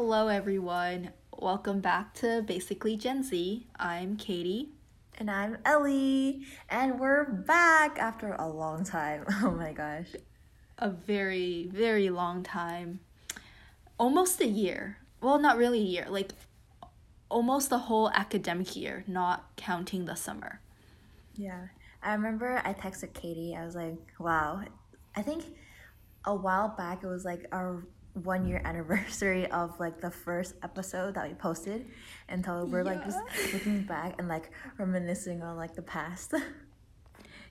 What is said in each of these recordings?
Hello, everyone. Welcome back to Basically Gen Z. I'm Katie. And I'm Ellie. And we're back after a long time. Oh my gosh. A very, very long time. Almost a year. Well, not really a year. Like almost the whole academic year, not counting the summer. Yeah. I remember I texted Katie. I was like, wow. I think a while back it was like our one year anniversary of like the first episode that we posted. And so we're yeah. like just looking back and like reminiscing on like the past.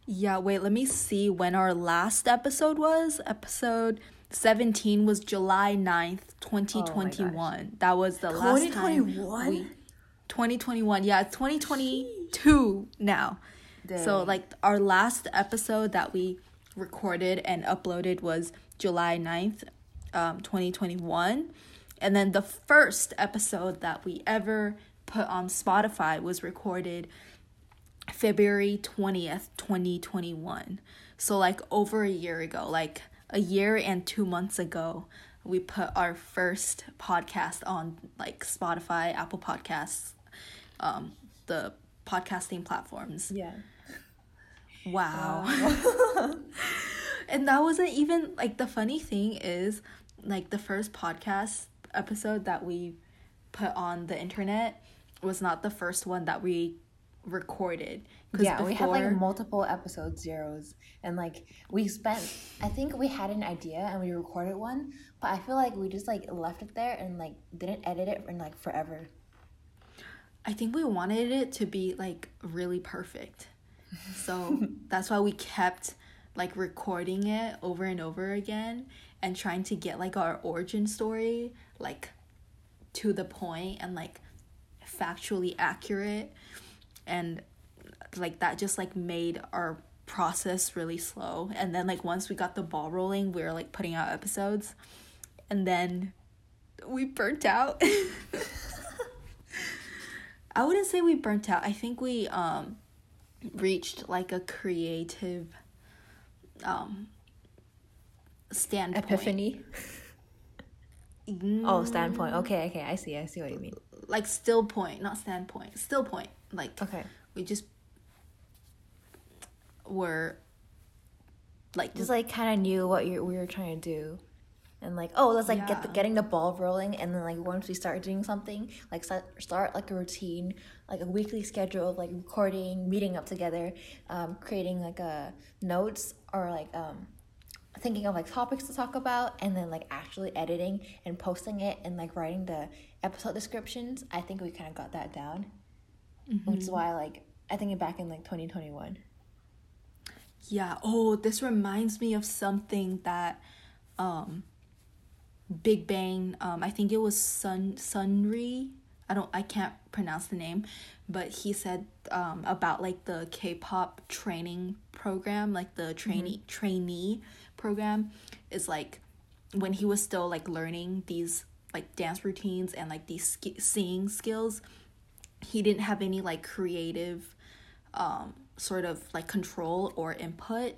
Yeah wait let me see when our last episode was. Episode 17 was july 9th 2021 oh that was the last time we 2021 yeah it's 2022 now. Dang. so like our last episode that we recorded and uploaded was july 9th um, 2021. And then the first episode that we ever put on Spotify was recorded February 20th, 2021. So, like, over a year ago, like a year and two months ago, we put our first podcast on like Spotify, Apple Podcasts, um, the podcasting platforms. Yeah. Wow. wow. and that wasn't even like the funny thing is like the first podcast episode that we put on the internet was not the first one that we recorded. Yeah, before... we had like multiple episode zeros, and like we spent. I think we had an idea and we recorded one, but I feel like we just like left it there and like didn't edit it in like forever. I think we wanted it to be like really perfect, so that's why we kept like recording it over and over again and trying to get like our origin story like to the point and like factually accurate. And like that just like made our process really slow. And then like once we got the ball rolling we were like putting out episodes. And then we burnt out. I wouldn't say we burnt out. I think we um reached like a creative um standpoint. Epiphany. Mm. oh, standpoint. Okay, okay, I see. I see what you mean. Like still point, not standpoint. Still point. Like okay, we just were like just like kind of knew what you we were trying to do and like oh let's like yeah. get the, getting the ball rolling and then like once we start doing something like start, start like a routine like a weekly schedule of like recording meeting up together um, creating like a notes or like um, thinking of like topics to talk about and then like actually editing and posting it and like writing the episode descriptions i think we kind of got that down. Mm-hmm. which is why like i think back in like 2021 yeah. Oh this reminds me of something that um big bang um i think it was sun sunri i don't i can't pronounce the name but he said um about like the k-pop training program like the trainee mm-hmm. trainee program is like when he was still like learning these like dance routines and like these sk- singing skills he didn't have any like creative um sort of like control or input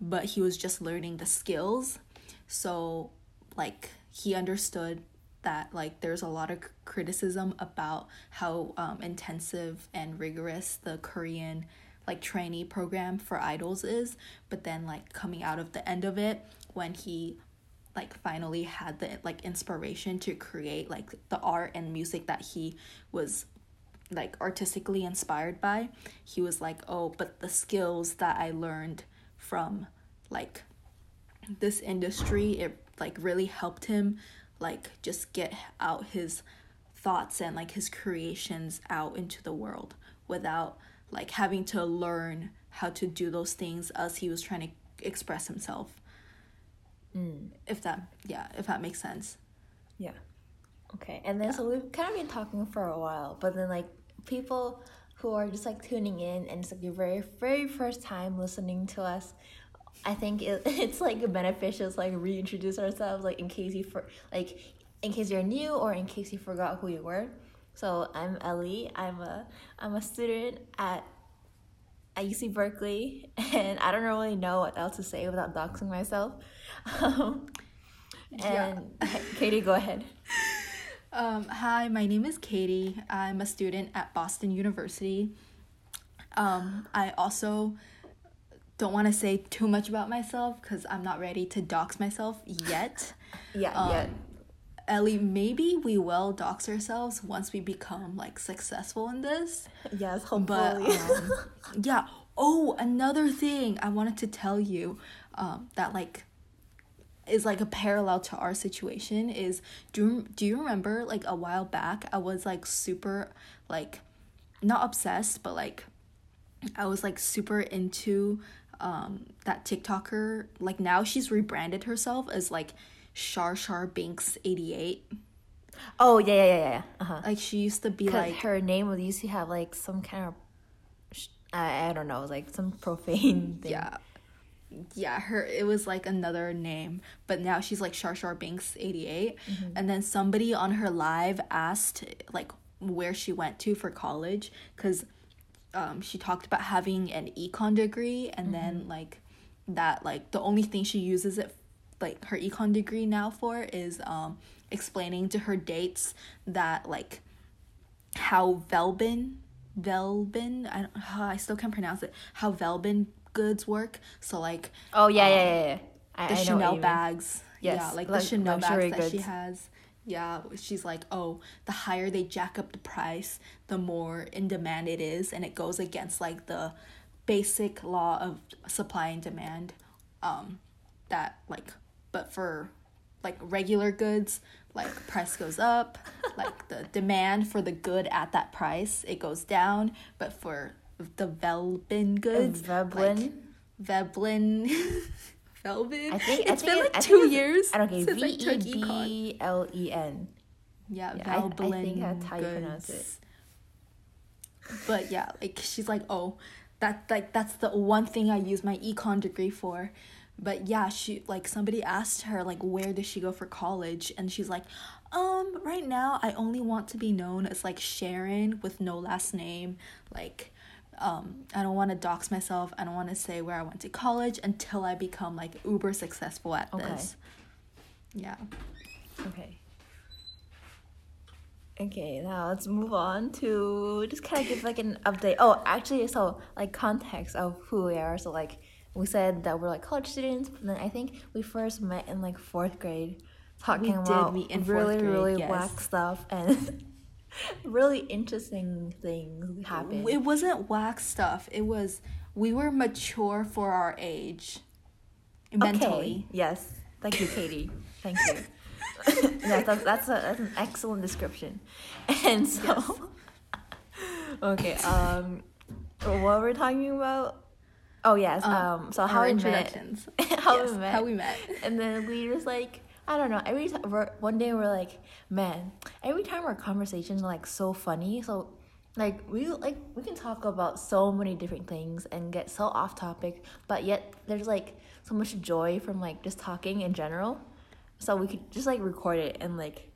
but he was just learning the skills so like he understood that like there's a lot of criticism about how um, intensive and rigorous the korean like trainee program for idols is but then like coming out of the end of it when he like finally had the like inspiration to create like the art and music that he was like artistically inspired by he was like oh but the skills that i learned from like this industry it like really helped him like just get out his thoughts and like his creations out into the world without like having to learn how to do those things as he was trying to express himself. Mm. If that, yeah, if that makes sense. Yeah. Okay. And then yeah. so we've kind of been talking for a while, but then like people who are just like tuning in and it's like your very very first time listening to us i think it, it's like beneficial to like reintroduce ourselves like in case you for like in case you're new or in case you forgot who you were so I'm Ellie. I'm a I'm a student at at UC Berkeley, and I don't really know what else to say without doxing myself. Um, and yeah. Katie, go ahead. Um, hi, my name is Katie. I'm a student at Boston University. Um, I also don't want to say too much about myself because I'm not ready to dox myself yet. Yeah, Um, yeah. Ellie, maybe we will dox ourselves once we become like successful in this. Yes, But hopefully. um, yeah. Oh, another thing I wanted to tell you um, that like is like a parallel to our situation is do do you remember like a while back I was like super like not obsessed but like I was like super into um that TikToker like now she's rebranded herself as like Shar Shar Binks 88 oh yeah, yeah, yeah, yeah. Uh huh. like she used to be like her name was used to have like some kind of, I, I don't know, like some profane thing. yeah yeah her it was like another name but now she's like shar shar binks 88 and then somebody on her live asked like where she went to for college because um, she talked about having an econ degree and then like that like the only thing she uses it like her econ degree now for is um explaining to her dates that like how Velbin Velbin I don't I still can't pronounce it how Velbin goods work. So like Oh yeah, yeah, yeah. yeah. I, the I Chanel bags. Yeah like, like the Chanel bags that she has yeah she's like oh the higher they jack up the price the more in demand it is and it goes against like the basic law of supply and demand um that like but for like regular goods like price goes up like the demand for the good at that price it goes down but for the velbin goods Veblen? like Veblen Velbin I think it's I think been like I think two years I don't since V E. B L E N. Yeah, Yeah, I- I think that's how you pronounce it. But yeah, like she's like, oh, that like that's the one thing I use my econ degree for. But yeah, she like somebody asked her like where does she go for college, and she's like, um, right now I only want to be known as like Sharon with no last name. Like, um, I don't want to dox myself. I don't want to say where I went to college until I become like uber successful at Okay. this. Yeah. Okay. Okay, now let's move on to just kind of give like an update. Oh, actually, so like context of who we are. So like we said that we're like college students, but then I think we first met in like fourth grade, talking did about meet in really grade, really yes. whack stuff and really interesting things happened. It wasn't whack stuff. It was we were mature for our age. Mentally. Okay. Yes. Thank you, Katie. Thank you. yeah, that's that's, a, that's an excellent description. And so, okay. Um, what we're talking about? Oh yes. Um. So how we met? how Yes, we met? how we met. And then we just like I don't know. Every we're, one day we're like, man. Every time our conversations are like so funny. So like we like we can talk about so many different things and get so off topic, but yet there's like so much joy from like just talking in general. So we could just like record it and like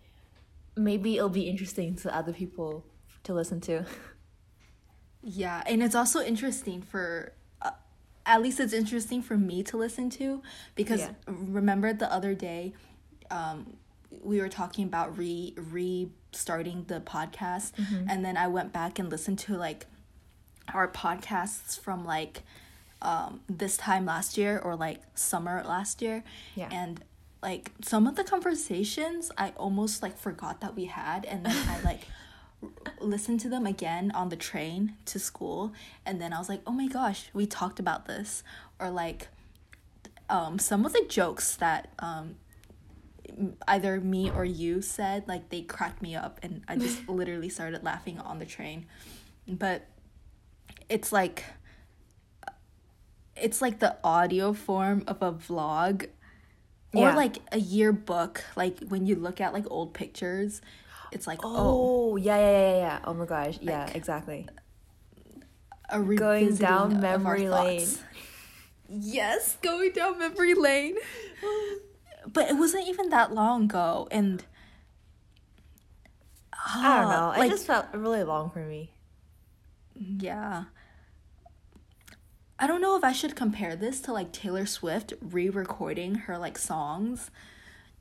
maybe it'll be interesting to other people to listen to. Yeah, and it's also interesting for uh, at least it's interesting for me to listen to because Yeah. remember the other day um we were talking about re restarting the podcast Mm-hmm. and then I went back and listened to like our podcasts from like um this time last year or like summer last year Yeah. and like some of the conversations I almost like forgot that we had and then I like listened to them again on the train to school and then I was like, "Oh my gosh, we talked about this." Or like um some of the jokes that um either me or you said like they cracked me up and I just literally started laughing on the train. But it's like it's like the audio form of a vlog or Yeah. like a yearbook like when you look at like old pictures it's like oh, Oh yeah yeah yeah yeah. Oh my gosh. Yeah, exactly. a Going down memory lane. yes going down memory lane but it wasn't even that long ago and I don't know. Ah, like it just felt really long for me. Yeah. I don't know if I should compare this to like Taylor Swift re recording her like songs.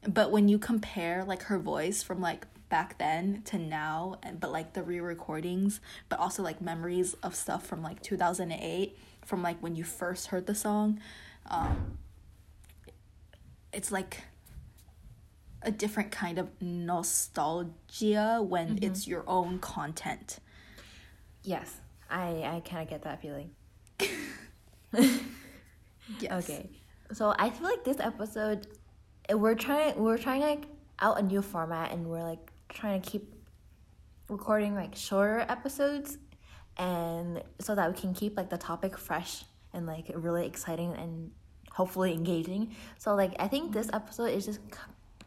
But when you compare like her voice from like back then to now and but like the re-recordings but also like memories of stuff from like 2008 from like when you first heard the song um it's like a different kind of nostalgia when mm-hmm. it's your own content yes i i kind of get that feeling yes. okay so i feel like this episode we're trying we're trying like out a new format and we're like trying to keep recording like shorter episodes and so that we can keep like the topic fresh and like really exciting and hopefully engaging. So like i think this episode is just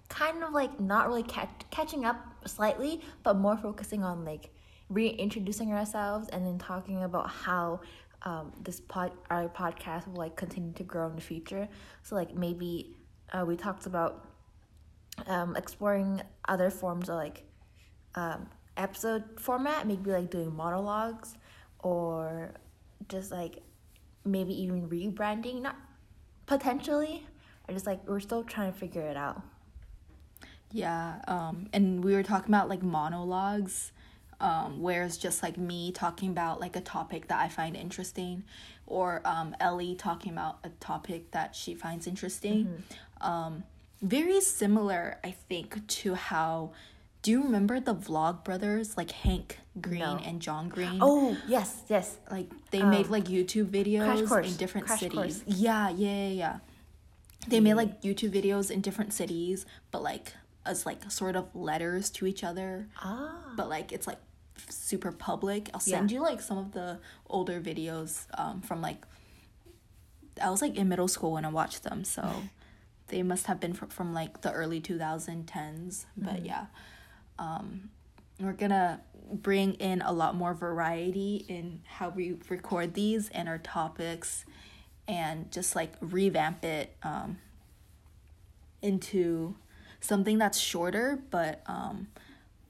kind of like not really catch- catching up slightly but more focusing on like reintroducing ourselves and then talking about how um, this pod our podcast will like continue to grow in the future. So like maybe uh, we talked about um, exploring other forms of like um, episode format, maybe like doing monologues or just like maybe even rebranding, not potentially. I just like we're still trying to figure it out. Yeah, um, and we were talking about like monologues, um, where it's just like me talking about like a topic that I find interesting, or um, Ellie talking about a topic that she finds interesting. Mm-hmm. Um, very similar, I think, to how. Do you remember the Vlogbrothers, like Hank Green no. and John Green? Oh yes, yes. Like they um, made like YouTube videos in different Crash cities. Course. Yeah, yeah, yeah, yeah. They yeah. made like YouTube videos in different cities, but like as like sort of letters to each other. Ah. But like it's like super public. I'll send yeah. you like some of the older videos um, from like I was like in middle school when I watched them, so they must have been from, from like the early 2010s mm-hmm. but yeah um, we're gonna bring in a lot more variety in how we record these and our topics and just like revamp it um, into something that's shorter but um,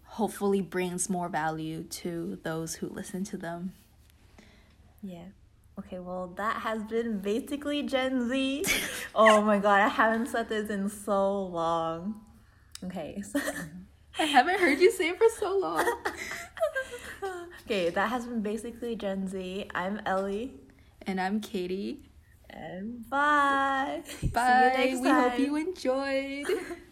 hopefully brings more value to those who listen to them yeah Okay, well, that has been basically Gen Z. oh my god, I haven't said this in so long. Okay, so. I haven't heard you say it for so long. okay, that has been basically Gen Z. I'm Ellie. And I'm Katie. And bye. Bye. we hope you enjoyed.